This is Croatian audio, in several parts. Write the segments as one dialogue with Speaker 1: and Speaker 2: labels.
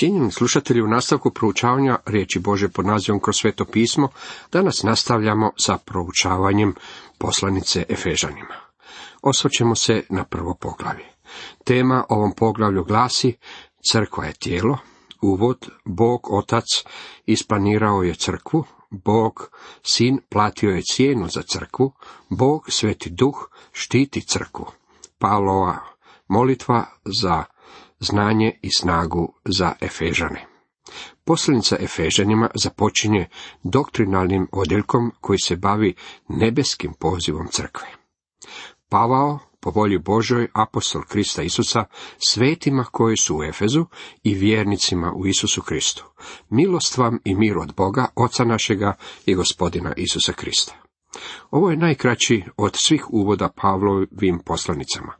Speaker 1: Cijenjeni slušatelji, u nastavku proučavanja riječi Bože pod nazivom kroz sveto pismo, danas nastavljamo sa proučavanjem poslanice Efežanima. Osvrćemo se na prvo poglavlje. Tema ovom poglavlju glasi Crkva je tijelo, uvod, Bog Otac isplanirao je crkvu, Bog Sin platio je cijenu za crkvu, Bog Sveti Duh štiti crkvu. Pavlova molitva za znanje i snagu za Efežane. Poslanica Efežanima započinje doktrinalnim odjeljkom koji se bavi nebeskim pozivom crkve. Pavao, po volji Božoj, apostol Krista Isusa, svetima koji su u Efezu i vjernicima u Isusu Kristu. Milost vam i mir od Boga, Oca našega i gospodina Isusa Krista. Ovo je najkraći od svih uvoda Pavlovim poslanicama.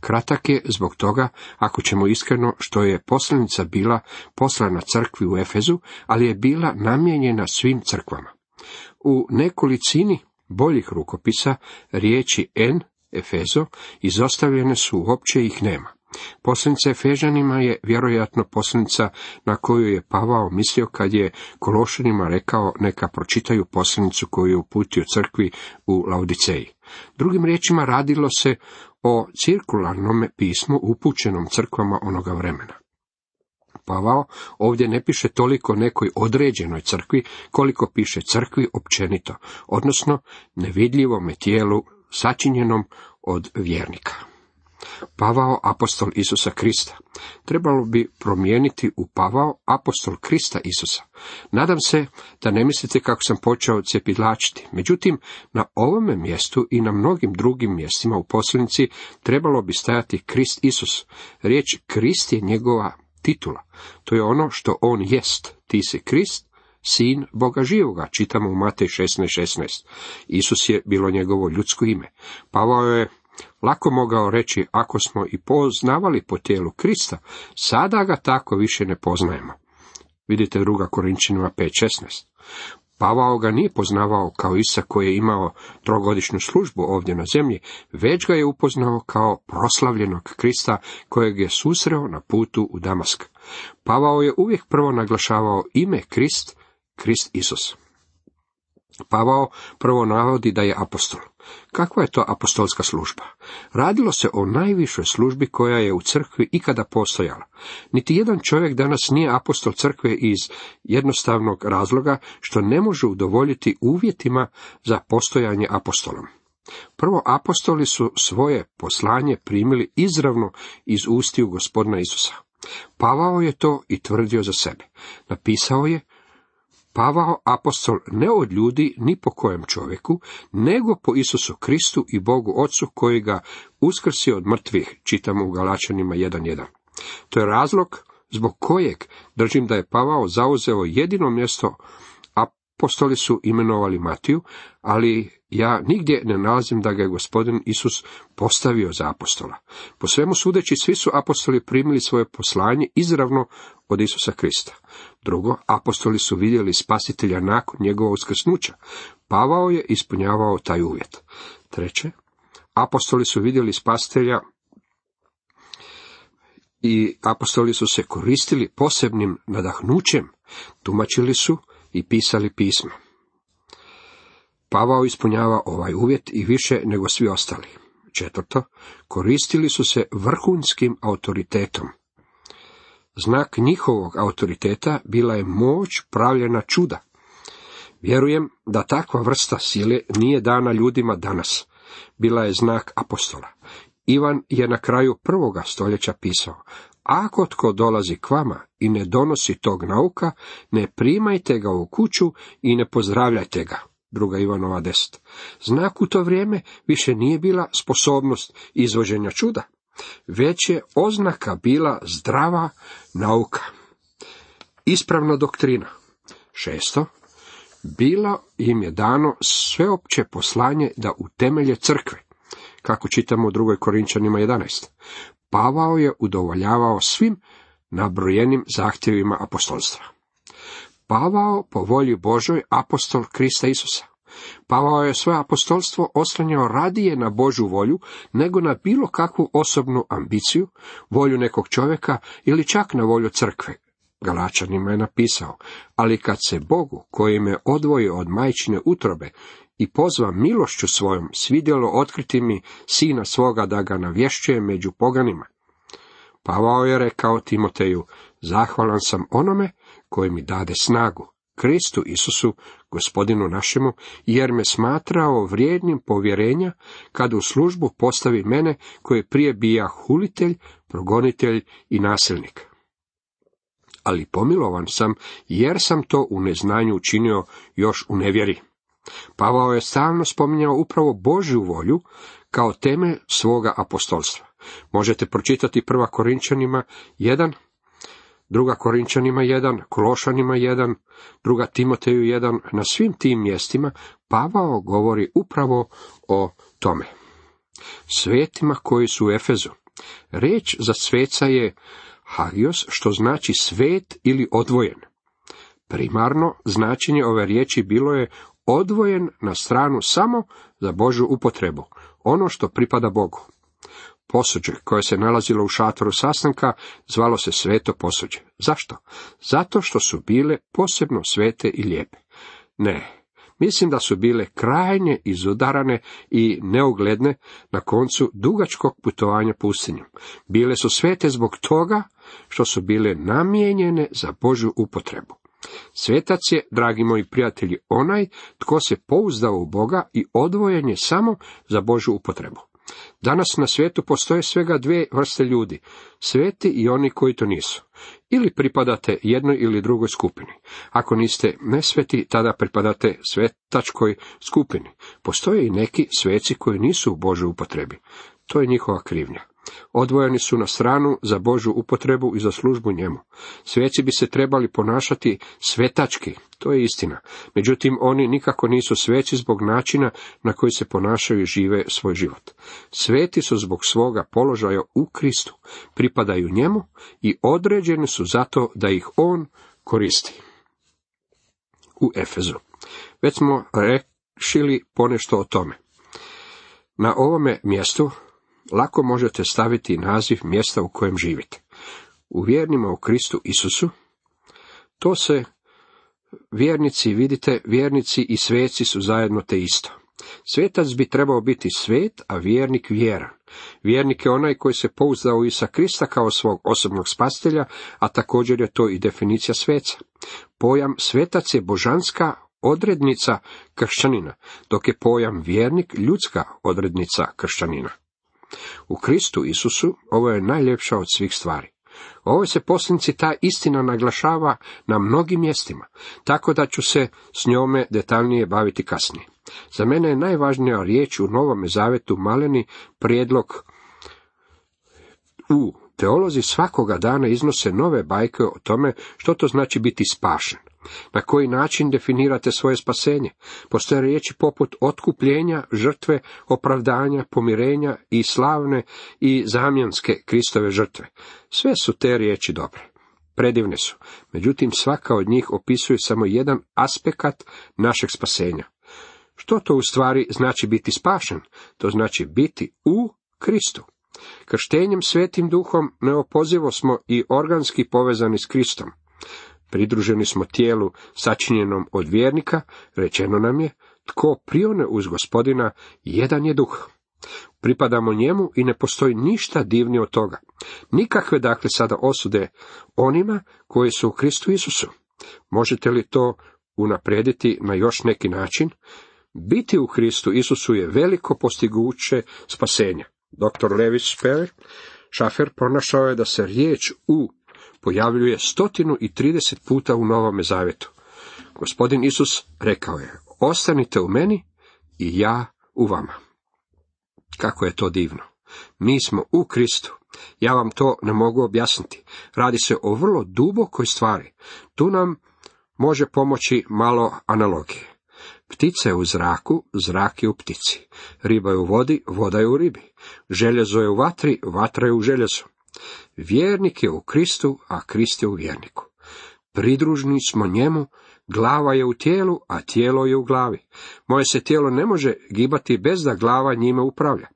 Speaker 1: Kratak je zbog toga, ako ćemo iskreno, što je poslanica bila poslana crkvi u Efezu, ali je bila namijenjena svim crkvama. U nekolicini boljih rukopisa riječi N, Efezo, izostavljene su, uopće ih nema. Poslanica Efežanima je vjerojatno poslanica na koju je Pavao mislio kad je Kološanima rekao neka pročitaju poslanicu koju je uputio crkvi u Laodiceji. Drugim riječima radilo se o cirkularnom pismu upućenom crkvama onoga vremena. Pavao ovdje ne piše toliko nekoj određenoj crkvi, koliko piše crkvi općenito, odnosno nevidljivome tijelu sačinjenom od vjernika. Pavao apostol Isusa Krista. Trebalo bi promijeniti u Pavao apostol Krista Isusa. Nadam se da ne mislite kako sam počeo cepidlačiti. Međutim, na ovome mjestu i na mnogim drugim mjestima u posljednici trebalo bi stajati Krist Isus. Riječ Krist je njegova titula. To je ono što on jest. Ti si Krist, sin Boga živoga, čitamo u Matej 16.16. 16. Isus je bilo njegovo ljudsko ime. Pavao je Lako mogao reći, ako smo i poznavali po tijelu Krista, sada ga tako više ne poznajemo. Vidite druga Korinčinima 5.16. Pavao ga nije poznavao kao Isa koji je imao trogodišnju službu ovdje na zemlji, već ga je upoznao kao proslavljenog Krista kojeg je susreo na putu u Damask. Pavao je uvijek prvo naglašavao ime Krist, Krist Isus. Pavao prvo navodi da je apostol. Kakva je to apostolska služba? Radilo se o najvišoj službi koja je u crkvi ikada postojala. Niti jedan čovjek danas nije apostol crkve iz jednostavnog razloga što ne može udovoljiti uvjetima za postojanje apostolom. Prvo apostoli su svoje poslanje primili izravno iz ustiju gospodina Isusa. Pavao je to i tvrdio za sebe. Napisao je, Pavao apostol ne od ljudi ni po kojem čovjeku, nego po Isusu Kristu i Bogu Otcu koji ga uskrsio od mrtvih, čitamo u Galačanima 1.1. To je razlog zbog kojeg držim da je Pavao zauzeo jedino mjesto apostoli su imenovali Matiju, ali ja nigdje ne nalazim da ga je gospodin Isus postavio za apostola. Po svemu sudeći, svi su apostoli primili svoje poslanje izravno od Isusa Krista. Drugo, apostoli su vidjeli spasitelja nakon njegova uskrsnuća. Pavao je ispunjavao taj uvjet. Treće, apostoli su vidjeli spasitelja i apostoli su se koristili posebnim nadahnućem, tumačili su i pisali pisma. Pavao ispunjava ovaj uvjet i više nego svi ostali. Četvrto, koristili su se vrhunskim autoritetom. Znak njihovog autoriteta bila je moć pravljena čuda. Vjerujem da takva vrsta sile nije dana ljudima danas. Bila je znak apostola. Ivan je na kraju prvoga stoljeća pisao, ako tko dolazi k vama i ne donosi tog nauka, ne primajte ga u kuću i ne pozdravljajte ga. Druga Ivanova 10. Znak u to vrijeme više nije bila sposobnost izvođenja čuda, već je oznaka bila zdrava nauka. Ispravna doktrina. Šesto. Bilo im je dano sveopće poslanje da utemelje crkve, kako čitamo u drugoj Korinčanima 11. Pavao je udovoljavao svim nabrojenim zahtjevima apostolstva. Pavao po volji Božoj apostol Krista Isusa. Pavao je svoje apostolstvo oslanjao radije na Božu volju nego na bilo kakvu osobnu ambiciju, volju nekog čovjeka ili čak na volju crkve. Galačanima je napisao, ali kad se Bogu, koji me odvoji od majčine utrobe i pozva milošću svojom, svidjelo otkriti mi sina svoga da ga navješćuje među poganima. Pavao je rekao Timoteju, zahvalan sam onome koji mi dade snagu, Kristu Isusu, gospodinu našemu, jer me smatrao vrijednim povjerenja kad u službu postavi mene koji prije bija hulitelj, progonitelj i nasilnik. Ali pomilovan sam, jer sam to u neznanju učinio još u nevjeri. Pavao je stalno spominjao upravo Božju volju kao teme svoga apostolstva. Možete pročitati prva Korinčanima 1, druga Korinčanima 1, Kološanima 1, druga Timoteju 1, na svim tim mjestima Pavao govori upravo o tome. Svetima koji su u Efezu. Reč za sveca je hagios, što znači svet ili odvojen. Primarno značenje ove riječi bilo je odvojen na stranu samo za Božu upotrebu, ono što pripada Bogu. Posuđe koje se nalazilo u šatoru sastanka zvalo se sveto posuđe. Zašto? Zato što su bile posebno svete i lijepe. Ne, mislim da su bile krajnje izudarane i neugledne na koncu dugačkog putovanja pustinjom. Bile su svete zbog toga što su bile namijenjene za Božju upotrebu. Svetac je, dragi moji prijatelji, onaj tko se pouzdao u Boga i odvojen je samo za Božju upotrebu. Danas na svijetu postoje svega dvije vrste ljudi, sveti i oni koji to nisu. Ili pripadate jednoj ili drugoj skupini. Ako niste nesveti, tada pripadate svetačkoj skupini. Postoje i neki sveci koji nisu u Božoj upotrebi. To je njihova krivnja. Odvojeni su na stranu za Božu upotrebu i za službu njemu. Sveci bi se trebali ponašati svetački, to je istina. Međutim, oni nikako nisu sveci zbog načina na koji se ponašaju i žive svoj život. Sveti su zbog svoga položaja u Kristu, pripadaju njemu i određeni su zato da ih on koristi. U Efezu. Već smo rešili ponešto o tome. Na ovome mjestu lako možete staviti naziv mjesta u kojem živite. U vjernima u Kristu Isusu, to se vjernici, vidite, vjernici i sveci su zajedno te isto. Svetac bi trebao biti svet, a vjernik vjeran. Vjernik je onaj koji se pouzdao Isa Krista kao svog osobnog spastelja, a također je to i definicija sveca. Pojam svetac je božanska odrednica kršćanina, dok je pojam vjernik ljudska odrednica kršćanina. U Kristu Isusu ovo je najljepša od svih stvari. U ovoj se posljednici ta istina naglašava na mnogim mjestima, tako da ću se s njome detaljnije baviti kasnije. Za mene je najvažnija riječ u Novome Zavetu maleni prijedlog u teolozi svakoga dana iznose nove bajke o tome što to znači biti spašen. Na koji način definirate svoje spasenje? Postoje riječi poput otkupljenja, žrtve, opravdanja, pomirenja i slavne i zamjenske Kristove žrtve. Sve su te riječi dobre. Predivne su. Međutim, svaka od njih opisuje samo jedan aspekt našeg spasenja. Što to u stvari znači biti spašen? To znači biti u Kristu. Krštenjem svetim duhom neopozivo smo i organski povezani s Kristom. Pridruženi smo tijelu sačinjenom od vjernika, rečeno nam je, tko prione uz gospodina, jedan je duh. Pripadamo njemu i ne postoji ništa divnije od toga. Nikakve dakle sada osude onima koji su u Kristu Isusu. Možete li to unaprijediti na još neki način? Biti u Kristu Isusu je veliko postiguće spasenja. Dr. Lewis Speller, šafer, pronašao je da se riječ u pojavljuje stotinu i trideset puta u Novome Zavetu. Gospodin Isus rekao je, ostanite u meni i ja u vama. Kako je to divno. Mi smo u Kristu. Ja vam to ne mogu objasniti. Radi se o vrlo dubokoj stvari. Tu nam može pomoći malo analogije. Ptica u zraku, zrak je u ptici. Riba je u vodi, voda je u ribi. Željezo je u vatri, vatra je u željezu. Vjernik je u Kristu, a Krist je u vjerniku. Pridružni smo njemu, glava je u tijelu, a tijelo je u glavi. Moje se tijelo ne može gibati bez da glava njime upravlja.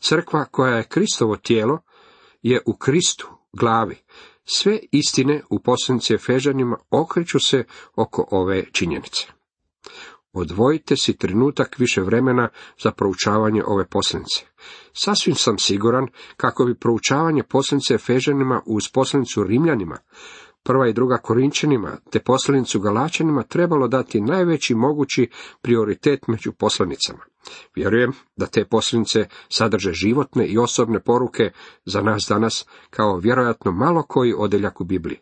Speaker 1: Crkva koja je Kristovo tijelo je u Kristu, glavi. Sve istine u poslanici Efežanima okreću se oko ove činjenice. Odvojite si trenutak više vremena za proučavanje ove poslanice. Sasvim sam siguran kako bi proučavanje poslanice Efežanima uz poslanicu Rimljanima, prva i druga Korinčanima te poslanicu Galačanima trebalo dati najveći mogući prioritet među poslanicama. Vjerujem da te poslanice sadrže životne i osobne poruke za nas danas, kao vjerojatno malo koji odeljak u Bibliji.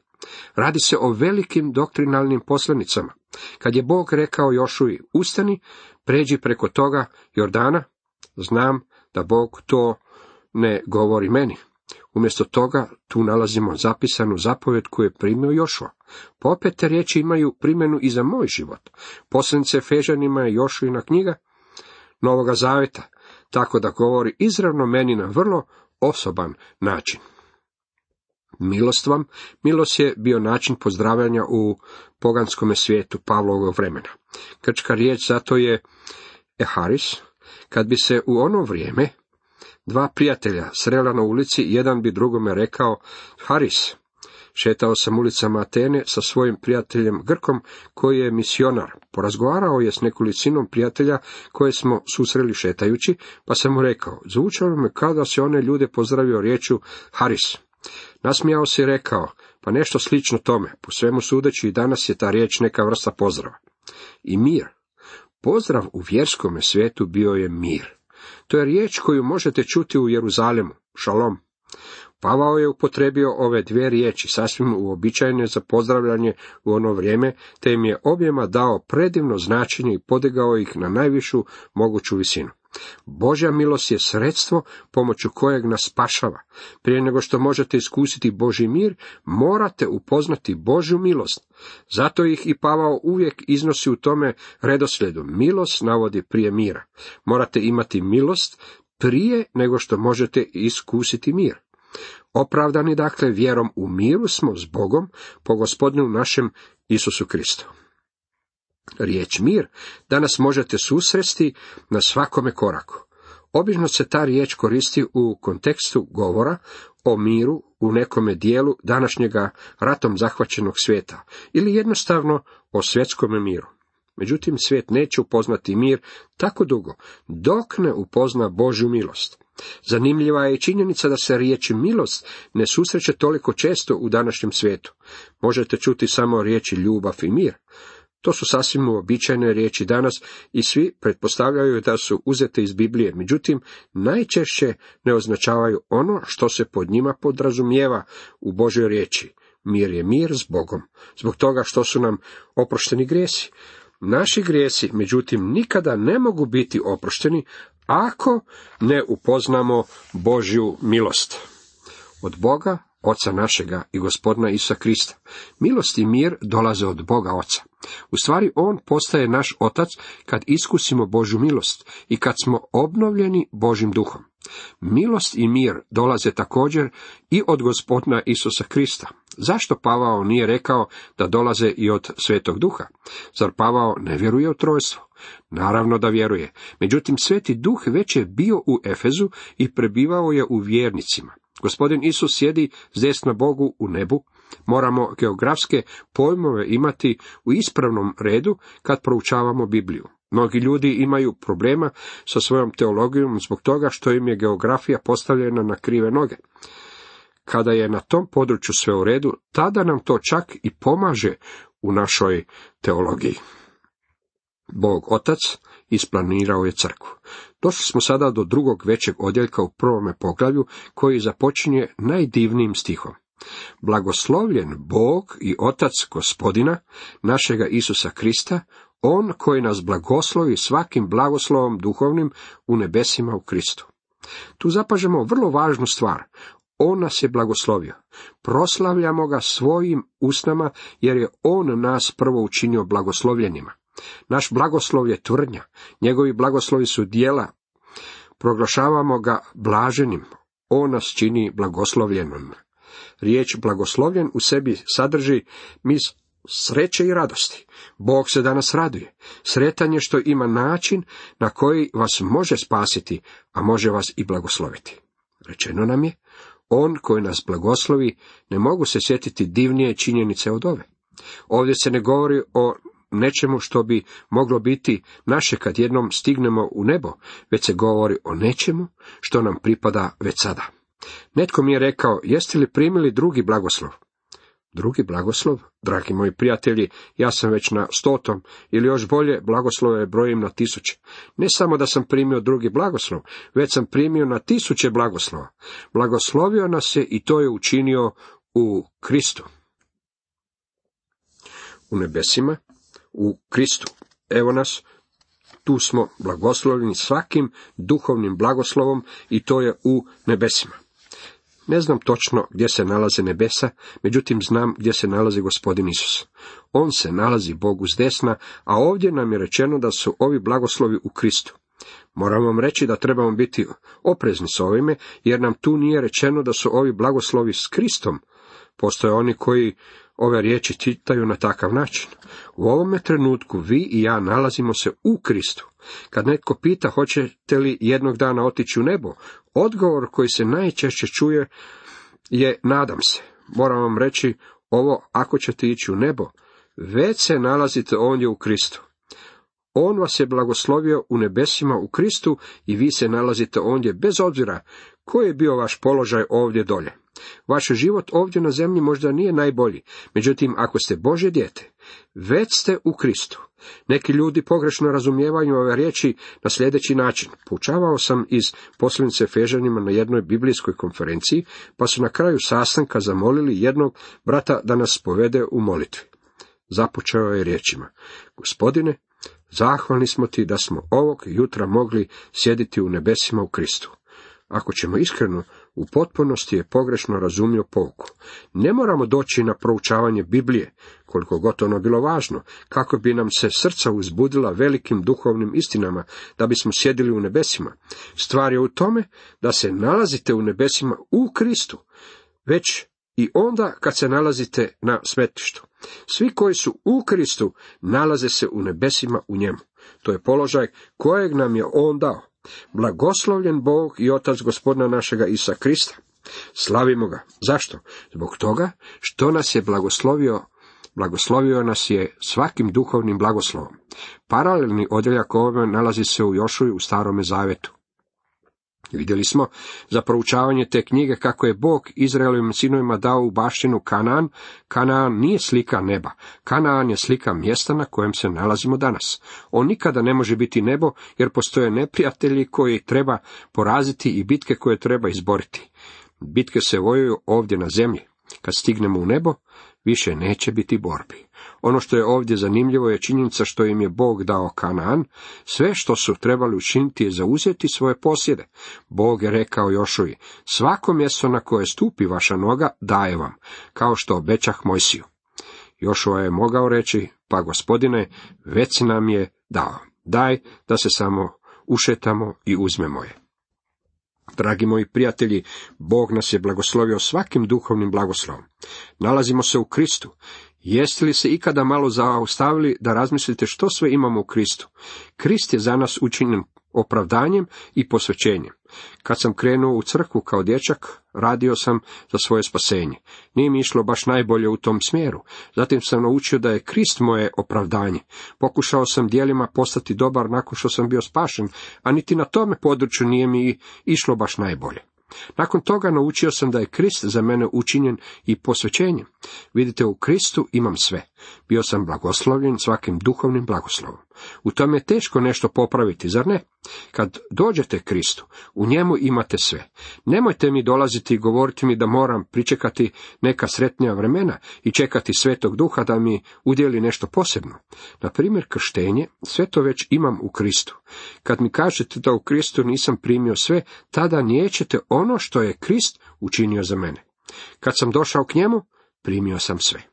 Speaker 1: Radi se o velikim doktrinalnim poslanicama. Kad je Bog rekao Jošuji, ustani, pređi preko toga Jordana, znam da Bog to ne govori meni. Umjesto toga tu nalazimo zapisanu zapovjed koju je primio Jošua. Pa opet te riječi imaju primjenu i za moj život. Poslanice Fežanima je Jošuina knjiga Novoga Zaveta, tako da govori izravno meni na vrlo osoban način. Milost vam, milost je bio način pozdravljanja u poganskome svijetu Pavlovog vremena. Krčka riječ zato je eharis, kad bi se u ono vrijeme dva prijatelja srela na ulici, jedan bi drugome rekao Haris. Šetao sam ulicama Atene sa svojim prijateljem Grkom, koji je misionar. Porazgovarao je s nekolicinom prijatelja koje smo susreli šetajući, pa sam mu rekao, zvučalo me kao da se one ljude pozdravio riječu Haris. Nasmijao se i rekao, pa nešto slično tome, po svemu sudeći i danas je ta riječ neka vrsta pozdrava. I mir. Pozdrav u vjerskome svijetu bio je mir. To je riječ koju možete čuti u Jeruzalemu, šalom. Pavao je upotrebio ove dvije riječi, sasvim uobičajene za pozdravljanje u ono vrijeme, te im je objema dao predivno značenje i podigao ih na najvišu moguću visinu. Božja milost je sredstvo pomoću kojeg nas spašava. Prije nego što možete iskusiti Boži mir, morate upoznati Božju milost. Zato ih i Pavao uvijek iznosi u tome redoslijedu. Milost navodi prije mira. Morate imati milost prije nego što možete iskusiti mir. Opravdani dakle vjerom u miru smo s Bogom po gospodinu našem Isusu Kristu. Riječ mir danas možete susresti na svakome koraku. Obično se ta riječ koristi u kontekstu govora o miru u nekome dijelu današnjega ratom zahvaćenog svijeta ili jednostavno o svjetskome miru. Međutim, svijet neće upoznati mir tako dugo, dok ne upozna Božju milost. Zanimljiva je činjenica da se riječ milost ne susreće toliko često u današnjem svijetu. Možete čuti samo riječi ljubav i mir. To su sasvim uobičajene riječi danas i svi pretpostavljaju da su uzete iz Biblije, međutim najčešće ne označavaju ono što se pod njima podrazumijeva u Božoj riječi. Mir je mir s Bogom, zbog toga što su nam oprošteni grijesi. Naši grijesi, međutim, nikada ne mogu biti oprošteni ako ne upoznamo Božju milost. Od Boga, Oca našega i gospodina Isa Krista. Milost i mir dolaze od Boga Oca. U stvari On postaje naš Otac kad iskusimo Božju milost i kad smo obnovljeni Božim duhom. Milost i mir dolaze također i od gospodina Isusa Krista. Zašto Pavao nije rekao da dolaze i od Svetog Duha? Zar Pavao ne vjeruje u trojstvo? Naravno da vjeruje. Međutim, Sveti Duh već je bio u Efezu i prebivao je u vjernicima. Gospodin Isus sjedi s Bogu u nebu. Moramo geografske pojmove imati u ispravnom redu kad proučavamo Bibliju. Mnogi ljudi imaju problema sa svojom teologijom zbog toga što im je geografija postavljena na krive noge. Kada je na tom području sve u redu, tada nam to čak i pomaže u našoj teologiji. Bog Otac isplanirao je crkvu. Došli smo sada do drugog većeg odjeljka u prvome poglavlju koji započinje najdivnijim stihom. Blagoslovljen Bog i Otac gospodina, našega Isusa Krista, on koji nas blagoslovi svakim blagoslovom duhovnim u nebesima u Kristu. Tu zapažemo vrlo važnu stvar. On nas je blagoslovio. Proslavljamo ga svojim usnama jer je on nas prvo učinio blagoslovljenima. Naš blagoslov je tvrdnja, njegovi blagoslovi su dijela. Proglašavamo ga blaženim, on nas čini blagoslovljenom. Riječ blagoslovljen u sebi sadrži mis sreće i radosti. Bog se danas raduje. Sretan je što ima način na koji vas može spasiti, a može vas i blagosloviti. Rečeno nam je, On koji nas blagoslovi ne mogu se sjetiti divnije činjenice od ove. Ovdje se ne govori o nečemu što bi moglo biti naše kad jednom stignemo u nebo, već se govori o nečemu što nam pripada već sada. Netko mi je rekao, jeste li primili drugi blagoslov? Drugi blagoslov, dragi moji prijatelji, ja sam već na stotom, ili još bolje, blagoslove brojim na tisuće. Ne samo da sam primio drugi blagoslov, već sam primio na tisuće blagoslova. Blagoslovio nas je i to je učinio u Kristu. U nebesima, u Kristu. Evo nas, tu smo blagoslovljeni svakim duhovnim blagoslovom i to je u nebesima. Ne znam točno gdje se nalaze nebesa, međutim znam gdje se nalazi gospodin Isus. On se nalazi Bogu s desna, a ovdje nam je rečeno da su ovi blagoslovi u Kristu. Moram vam reći da trebamo biti oprezni s ovime, jer nam tu nije rečeno da su ovi blagoslovi s Kristom. Postoje oni koji ove riječi čitaju na takav način. U ovome trenutku vi i ja nalazimo se u Kristu. Kad netko pita hoćete li jednog dana otići u nebo, odgovor koji se najčešće čuje je nadam se. Moram vam reći ovo ako ćete ići u nebo, već se nalazite ondje u Kristu. On vas je blagoslovio u nebesima u Kristu i vi se nalazite ondje bez obzira koji je bio vaš položaj ovdje dolje. Vaš život ovdje na zemlji možda nije najbolji, međutim ako ste Bože dijete, već ste u Kristu. Neki ljudi pogrešno razumijevaju ove riječi na sljedeći način. Poučavao sam iz poslanice Fežanima na jednoj biblijskoj konferenciji, pa su na kraju sastanka zamolili jednog brata da nas povede u molitvi. Započeo je riječima. Gospodine, zahvalni smo ti da smo ovog jutra mogli sjediti u nebesima u Kristu. Ako ćemo iskreno, u potpunosti je pogrešno razumio pouku. Ne moramo doći na proučavanje Biblije, koliko god ono bilo važno, kako bi nam se srca uzbudila velikim duhovnim istinama, da bismo sjedili u nebesima. Stvar je u tome da se nalazite u nebesima u Kristu, već i onda kad se nalazite na svetištu. Svi koji su u Kristu nalaze se u nebesima u njemu. To je položaj kojeg nam je On dao. Blagoslovljen Bog i Otac gospodina našega Isa Krista. Slavimo ga. Zašto? Zbog toga što nas je blagoslovio blagoslovio nas je svakim duhovnim blagoslovom. Paralelni odjeljak ovome nalazi se u Jošuju u starome zavetu. Vidjeli smo za proučavanje te knjige kako je Bog Izraelovim sinovima dao u baštinu Kanaan. Kanaan nije slika neba. Kanaan je slika mjesta na kojem se nalazimo danas. On nikada ne može biti nebo jer postoje neprijatelji koji treba poraziti i bitke koje treba izboriti. Bitke se vojuju ovdje na zemlji. Kad stignemo u nebo, više neće biti borbi. Ono što je ovdje zanimljivo je činjenica što im je Bog dao Kanaan, sve što su trebali učiniti je zauzeti svoje posjede. Bog je rekao Jošovi, svako mjesto na koje stupi vaša noga daje vam, kao što obećah Mojsiju. Jošova je mogao reći, pa gospodine, već nam je dao, daj da se samo ušetamo i uzmemo je. Dragi moji prijatelji, Bog nas je blagoslovio svakim duhovnim blagoslovom. Nalazimo se u Kristu. Jeste li se ikada malo zaustavili da razmislite što sve imamo u Kristu? Krist je za nas učinjen opravdanjem i posvećenjem. Kad sam krenuo u crkvu kao dječak, radio sam za svoje spasenje. Nije mi išlo baš najbolje u tom smjeru. Zatim sam naučio da je Krist moje opravdanje. Pokušao sam dijelima postati dobar nakon što sam bio spašen, a niti na tome području nije mi išlo baš najbolje. Nakon toga naučio sam da je Krist za mene učinjen i posvećenjem. Vidite, u Kristu imam sve. Bio sam blagoslovljen svakim duhovnim blagoslovom. U tome je teško nešto popraviti, zar ne? Kad dođete Kristu, u njemu imate sve. Nemojte mi dolaziti i govoriti mi da moram pričekati neka sretnija vremena i čekati svetog duha da mi udjeli nešto posebno. Na primjer, krštenje, sve to već imam u Kristu. Kad mi kažete da u Kristu nisam primio sve, tada nijećete ono što je Krist učinio za mene. Kad sam došao k njemu, primio sam sve.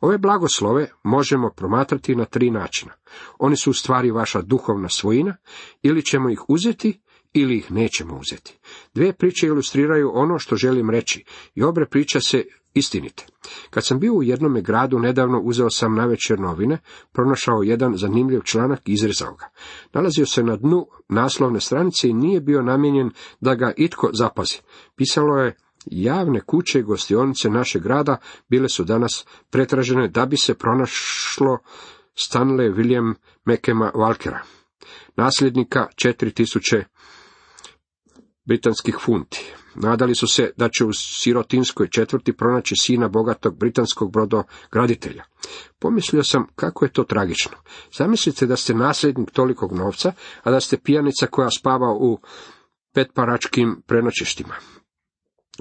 Speaker 1: Ove blagoslove možemo promatrati na tri načina. Oni su u stvari vaša duhovna svojina, ili ćemo ih uzeti, ili ih nećemo uzeti. Dvije priče ilustriraju ono što želim reći i obre priče se istinite. Kad sam bio u jednome gradu, nedavno uzeo sam na večer novine, pronašao jedan zanimljiv članak i izrezao ga. Nalazio se na dnu naslovne stranice i nije bio namijenjen da ga itko zapazi. Pisalo je Javne kuće i gostionice našeg grada bile su danas pretražene da bi se pronašlo Stanley William Mekema Walkera, nasljednika 4000 britanskih funti. Nadali su se da će u sirotinskoj četvrti pronaći sina bogatog britanskog brodograditelja. Pomislio sam kako je to tragično. Zamislite da ste nasljednik tolikog novca, a da ste pijanica koja spava u petparačkim prenoćištima.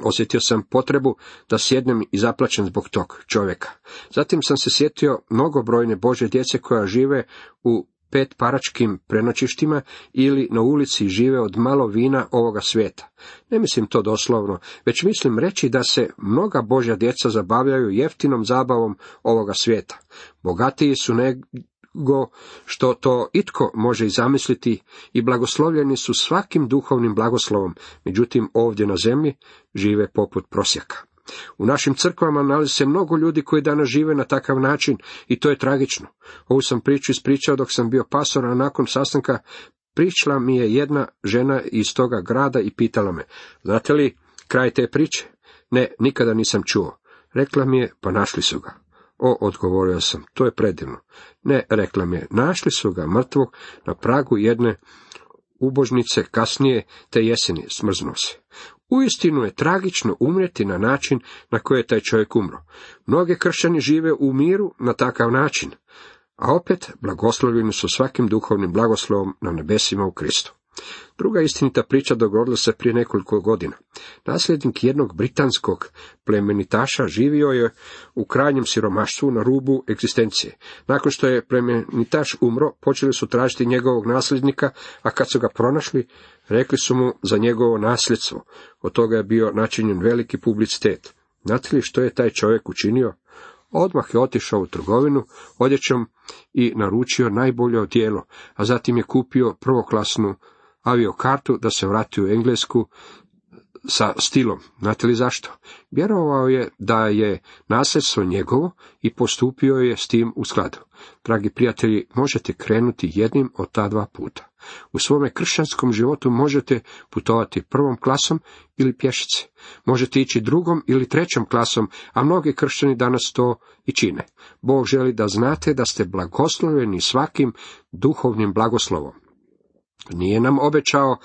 Speaker 1: Osjetio sam potrebu da sjednem i zaplaćem zbog tog čovjeka. Zatim sam se sjetio mnogobrojne Bože djece koja žive u pet paračkim prenoćištima ili na ulici žive od malo vina ovoga svijeta. Ne mislim to doslovno, već mislim reći da se mnoga Božja djeca zabavljaju jeftinom zabavom ovoga svijeta. Bogatiji su nego što to itko može i zamisliti i blagoslovljeni su svakim duhovnim blagoslovom, međutim ovdje na zemlji žive poput prosjaka. U našim crkvama nalazi se mnogo ljudi koji danas žive na takav način i to je tragično. Ovu sam priču ispričao dok sam bio pasor, a nakon sastanka pričala mi je jedna žena iz toga grada i pitala me, znate li kraj te priče? Ne, nikada nisam čuo. Rekla mi je, pa našli su ga. O, odgovorio sam, to je predivno. Ne, rekla mi je, našli su ga mrtvog na pragu jedne ubožnice kasnije te jeseni smrznuo se. Uistinu je tragično umreti na način na koji je taj čovjek umro. Mnoge kršćani žive u miru na takav način, a opet blagoslovljeni su svakim duhovnim blagoslovom na nebesima u Kristu. Druga istinita priča dogodila se prije nekoliko godina. Nasljednik jednog britanskog plemenitaša živio je u krajnjem siromaštvu na rubu egzistencije. Nakon što je plemenitaš umro, počeli su tražiti njegovog nasljednika, a kad su ga pronašli, rekli su mu za njegovo nasljedstvo. Od toga je bio načinjen veliki publicitet. Znate li što je taj čovjek učinio? Odmah je otišao u trgovinu odjećom i naručio najbolje odijelo, a zatim je kupio prvoklasnu aviokartu da se vrati u Englesku sa stilom. Znate li zašto? Vjerovao je da je nasljedstvo njegovo i postupio je s tim u skladu. Dragi prijatelji, možete krenuti jednim od ta dva puta. U svome kršćanskom životu možete putovati prvom klasom ili pješice. Možete ići drugom ili trećom klasom, a mnogi kršćani danas to i čine. Bog želi da znate da ste blagosloveni svakim duhovnim blagoslovom. Nije nam obećao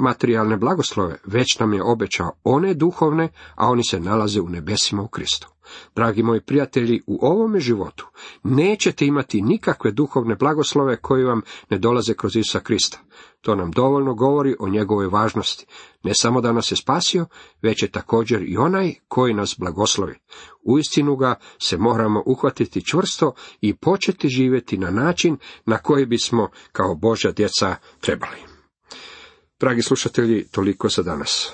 Speaker 1: materijalne blagoslove, već nam je obećao one duhovne, a oni se nalaze u nebesima u Kristu. Dragi moji prijatelji, u ovome životu nećete imati nikakve duhovne blagoslove koji vam ne dolaze kroz Isusa Krista. To nam dovoljno govori o njegovoj važnosti. Ne samo da nas je spasio, već je također i onaj koji nas blagoslovi. Uistinu ga se moramo uhvatiti čvrsto i početi živjeti na način na koji bismo kao Božja djeca trebali. Dragi slušatelji, toliko za danas.